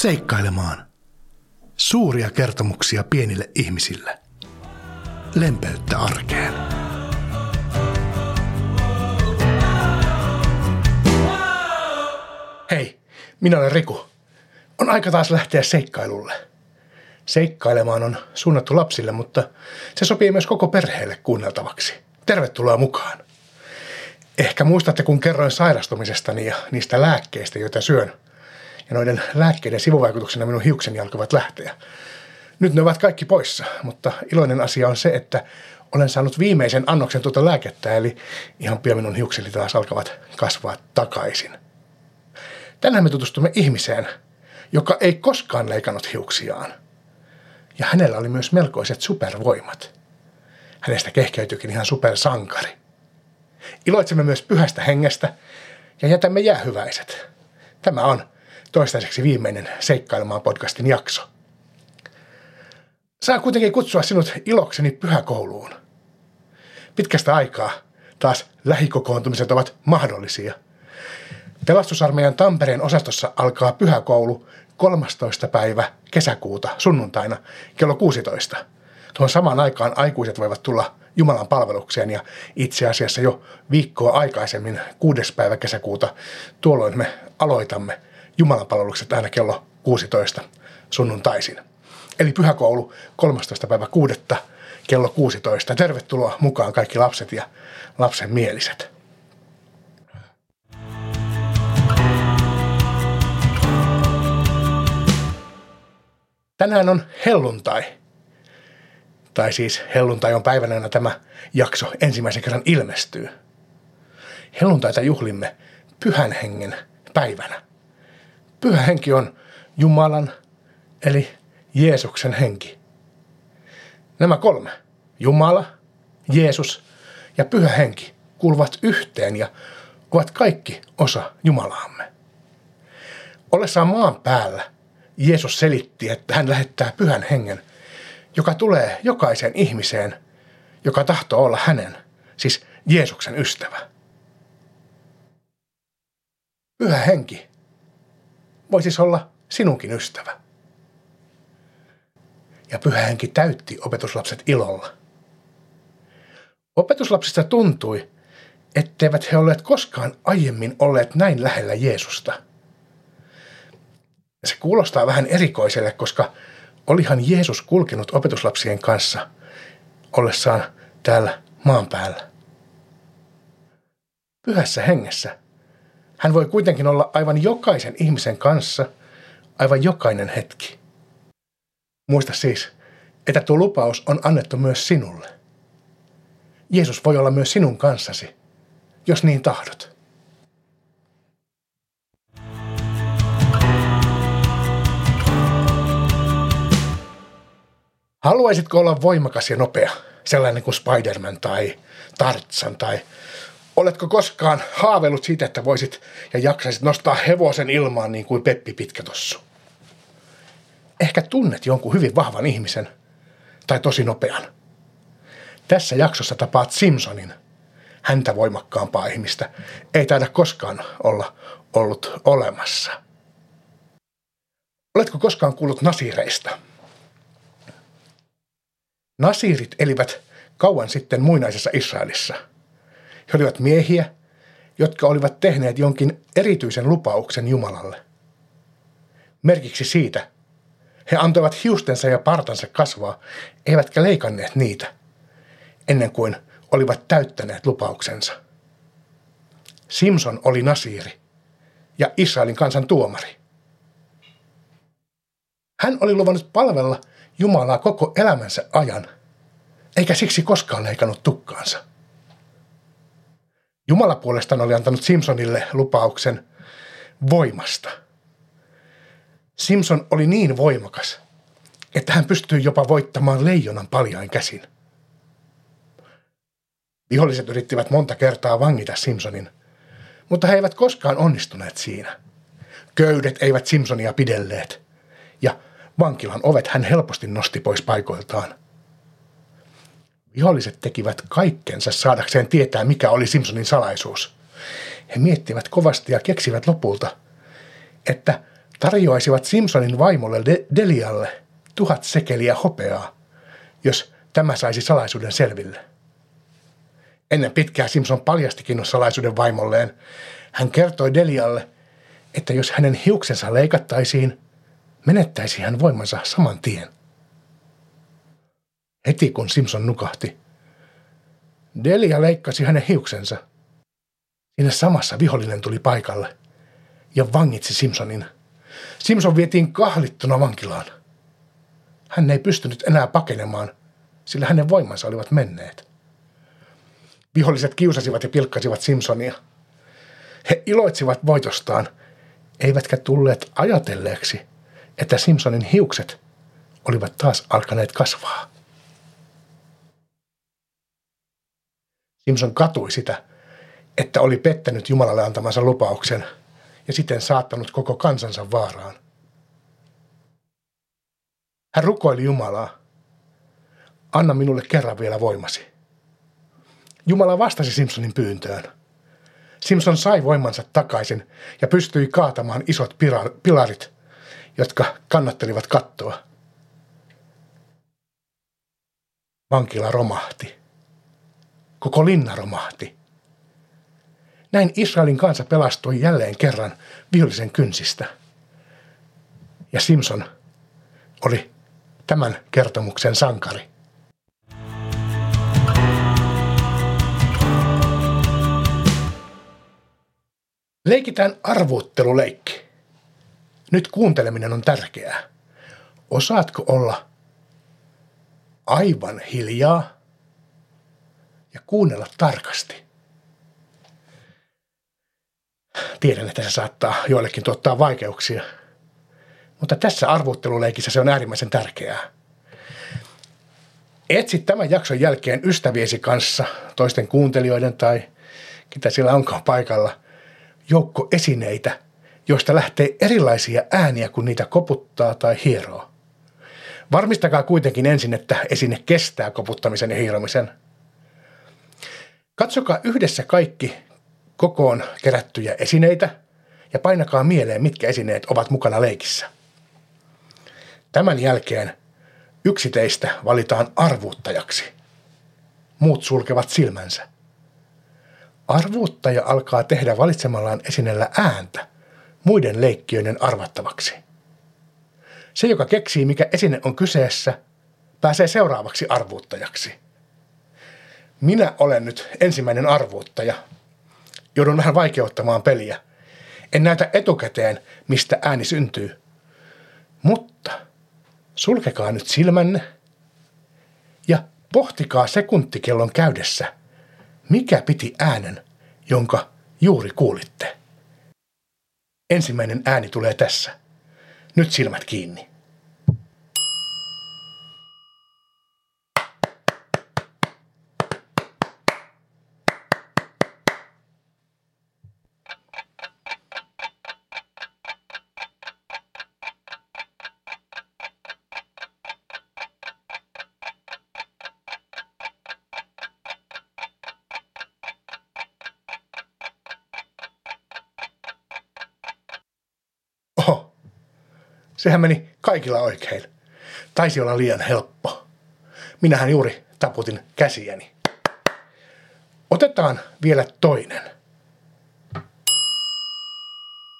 Seikkailemaan. Suuria kertomuksia pienille ihmisille. Lempeyttä arkeen. Hei, minä olen Riku. On aika taas lähteä seikkailulle. Seikkailemaan on suunnattu lapsille, mutta se sopii myös koko perheelle kuunneltavaksi. Tervetuloa mukaan. Ehkä muistatte, kun kerroin sairastumisestani ja niistä lääkkeistä, joita syön. Ja noiden lääkkeiden sivuvaikutuksena minun hiukseni alkavat lähteä. Nyt ne ovat kaikki poissa, mutta iloinen asia on se, että olen saanut viimeisen annoksen tuota lääkettä, eli ihan pian minun hiukseni taas alkavat kasvaa takaisin. Tänään me tutustumme ihmiseen, joka ei koskaan leikannut hiuksiaan. Ja hänellä oli myös melkoiset supervoimat. Hänestä kehkeytyikin ihan supersankari. Iloitsemme myös pyhästä hengestä ja jätämme jäähyväiset. Tämä on toistaiseksi viimeinen Seikkailemaan podcastin jakso. Saa kuitenkin kutsua sinut ilokseni pyhäkouluun. Pitkästä aikaa taas lähikokoontumiset ovat mahdollisia. Pelastusarmeijan Tampereen osastossa alkaa pyhäkoulu 13. päivä kesäkuuta sunnuntaina kello 16. Tuohon samaan aikaan aikuiset voivat tulla Jumalan palvelukseen ja itse asiassa jo viikkoa aikaisemmin, 6. päivä kesäkuuta, tuolloin me aloitamme Jumalan palvelukset aina kello 16 sunnuntaisin. Eli pyhäkoulu 13. päivä 6. kello 16. Tervetuloa mukaan kaikki lapset ja lapsen mieliset. Tänään on helluntai. Tai siis helluntai on päivänä, tämä jakso ensimmäisen kerran ilmestyy. Helluntaita juhlimme pyhän hengen päivänä. Pyhä henki on Jumalan, eli Jeesuksen henki. Nämä kolme, Jumala, Jeesus ja pyhä henki, kuuluvat yhteen ja ovat kaikki osa Jumalaamme. Ollessaan maan päällä Jeesus selitti, että hän lähettää pyhän hengen, joka tulee jokaiseen ihmiseen, joka tahtoo olla hänen, siis Jeesuksen ystävä. Pyhä henki voi siis olla sinunkin ystävä. Ja pyhä henki täytti opetuslapset ilolla. Opetuslapsista tuntui, etteivät he olleet koskaan aiemmin olleet näin lähellä Jeesusta – se kuulostaa vähän erikoiselle, koska olihan Jeesus kulkenut opetuslapsien kanssa ollessaan täällä maan päällä. Pyhässä hengessä hän voi kuitenkin olla aivan jokaisen ihmisen kanssa aivan jokainen hetki. Muista siis, että tuo lupaus on annettu myös sinulle. Jeesus voi olla myös sinun kanssasi, jos niin tahdot. Haluaisitko olla voimakas ja nopea, sellainen kuin Spider-Man tai Tartsan tai oletko koskaan haaveillut siitä, että voisit ja jaksaisit nostaa hevosen ilmaan niin kuin Peppi Pitkätossu? Ehkä tunnet jonkun hyvin vahvan ihmisen tai tosi nopean. Tässä jaksossa tapaat Simpsonin. Häntä voimakkaampaa ihmistä ei taida koskaan olla ollut olemassa. Oletko koskaan kuullut nasireista? Nasirit elivät kauan sitten muinaisessa Israelissa. He olivat miehiä, jotka olivat tehneet jonkin erityisen lupauksen Jumalalle. Merkiksi siitä he antoivat hiustensa ja partansa kasvaa, eivätkä leikanneet niitä, ennen kuin olivat täyttäneet lupauksensa. Simson oli nasiiri ja Israelin kansan tuomari. Hän oli luvannut palvella Jumalaa koko elämänsä ajan, eikä siksi koskaan leikannut tukkaansa. Jumala puolestaan oli antanut Simpsonille lupauksen voimasta. Simpson oli niin voimakas, että hän pystyi jopa voittamaan leijonan paljain käsin. Viholliset yrittivät monta kertaa vangita Simpsonin, mutta he eivät koskaan onnistuneet siinä. Köydet eivät Simpsonia pidelleet, ja vankilan ovet hän helposti nosti pois paikoiltaan. Viholliset tekivät kaikkensa saadakseen tietää, mikä oli Simpsonin salaisuus. He miettivät kovasti ja keksivät lopulta, että tarjoaisivat Simpsonin vaimolle De- Delialle tuhat sekeliä hopeaa, jos tämä saisi salaisuuden selville. Ennen pitkää Simpson paljastikin salaisuuden vaimolleen. Hän kertoi Delialle, että jos hänen hiuksensa leikattaisiin, menettäisi hän voimansa saman tien. Heti kun Simpson nukahti, Delia leikkasi hänen hiuksensa. Siinä samassa vihollinen tuli paikalle ja vangitsi Simpsonin. Simpson vietiin kahlittuna vankilaan. Hän ei pystynyt enää pakenemaan, sillä hänen voimansa olivat menneet. Viholliset kiusasivat ja pilkkasivat Simpsonia. He iloitsivat voitostaan, eivätkä tulleet ajatelleeksi, että Simpsonin hiukset olivat taas alkaneet kasvaa. Simpson katui sitä, että oli pettänyt Jumalalle antamansa lupauksen ja siten saattanut koko kansansa vaaraan. Hän rukoili Jumalaa. Anna minulle kerran vielä voimasi. Jumala vastasi Simpsonin pyyntöön. Simpson sai voimansa takaisin ja pystyi kaatamaan isot pilarit, jotka kannattelivat kattoa. Vankila romahti. Koko linna romahti. Näin Israelin kansa pelastui jälleen kerran vihollisen kynsistä. Ja Simpson oli tämän kertomuksen sankari. Leikitään arvuutteluleikki. Nyt kuunteleminen on tärkeää. Osaatko olla aivan hiljaa ja kuunnella tarkasti? Tiedän, että se saattaa joillekin tuottaa vaikeuksia, mutta tässä arvuutteluleikissä se on äärimmäisen tärkeää. Etsi tämän jakson jälkeen ystäviesi kanssa, toisten kuuntelijoiden tai ketä sillä onkaan paikalla – joukko esineitä, joista lähtee erilaisia ääniä, kun niitä koputtaa tai hieroo. Varmistakaa kuitenkin ensin, että esine kestää koputtamisen ja hieromisen. Katsokaa yhdessä kaikki kokoon kerättyjä esineitä ja painakaa mieleen, mitkä esineet ovat mukana leikissä. Tämän jälkeen yksi teistä valitaan arvuuttajaksi. Muut sulkevat silmänsä. Arvuuttaja alkaa tehdä valitsemallaan esineellä ääntä muiden leikkiöiden arvattavaksi. Se, joka keksii, mikä esine on kyseessä, pääsee seuraavaksi arvuuttajaksi. Minä olen nyt ensimmäinen arvuuttaja. Joudun vähän vaikeuttamaan peliä. En näytä etukäteen, mistä ääni syntyy. Mutta sulkekaa nyt silmänne ja pohtikaa sekuntikellon käydessä – mikä piti äänen, jonka juuri kuulitte? Ensimmäinen ääni tulee tässä. Nyt silmät kiinni. Sehän meni kaikilla oikein. Taisi olla liian helppo. Minähän juuri taputin käsiäni. Otetaan vielä toinen.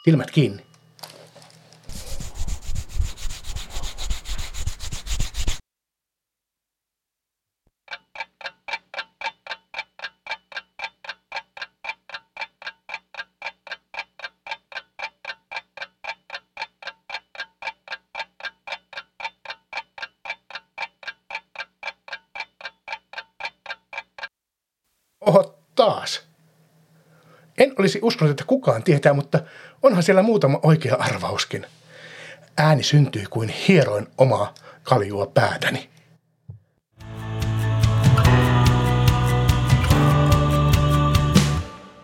Silmät kiinni. Oho, taas. En olisi uskonut, että kukaan tietää, mutta onhan siellä muutama oikea arvauskin. Ääni syntyi kuin hieroin omaa kaljua päätäni.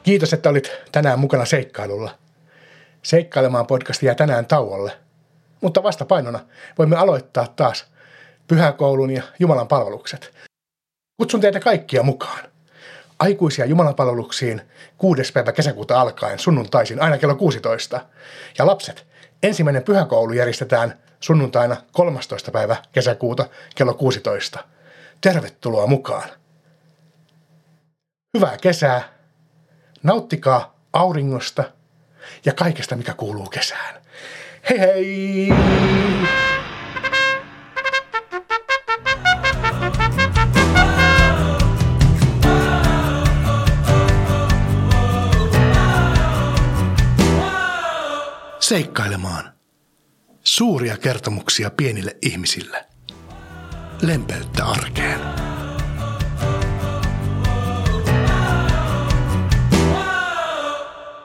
Kiitos, että olit tänään mukana seikkailulla. Seikkailemaan podcast jää tänään tauolle, mutta vastapainona voimme aloittaa taas pyhäkoulun ja Jumalan palvelukset. Kutsun teitä kaikkia mukaan aikuisia jumalapalveluksiin 6. päivä kesäkuuta alkaen sunnuntaisin aina kello 16. Ja lapset, Ensimmäinen pyhäkoulu järjestetään sunnuntaina 13. päivä kesäkuuta kello 16. Tervetuloa mukaan. Hyvää kesää. Nauttikaa auringosta ja kaikesta, mikä kuuluu kesään. Hei hei! Seikkailemaan. Suuria kertomuksia pienille ihmisille. Lempeyttä arkeen.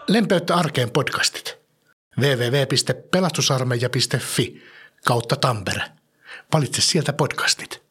Lempeyttä arkeen podcastit. www.pelastusarmeija.fi kautta Tampere. Valitse sieltä podcastit.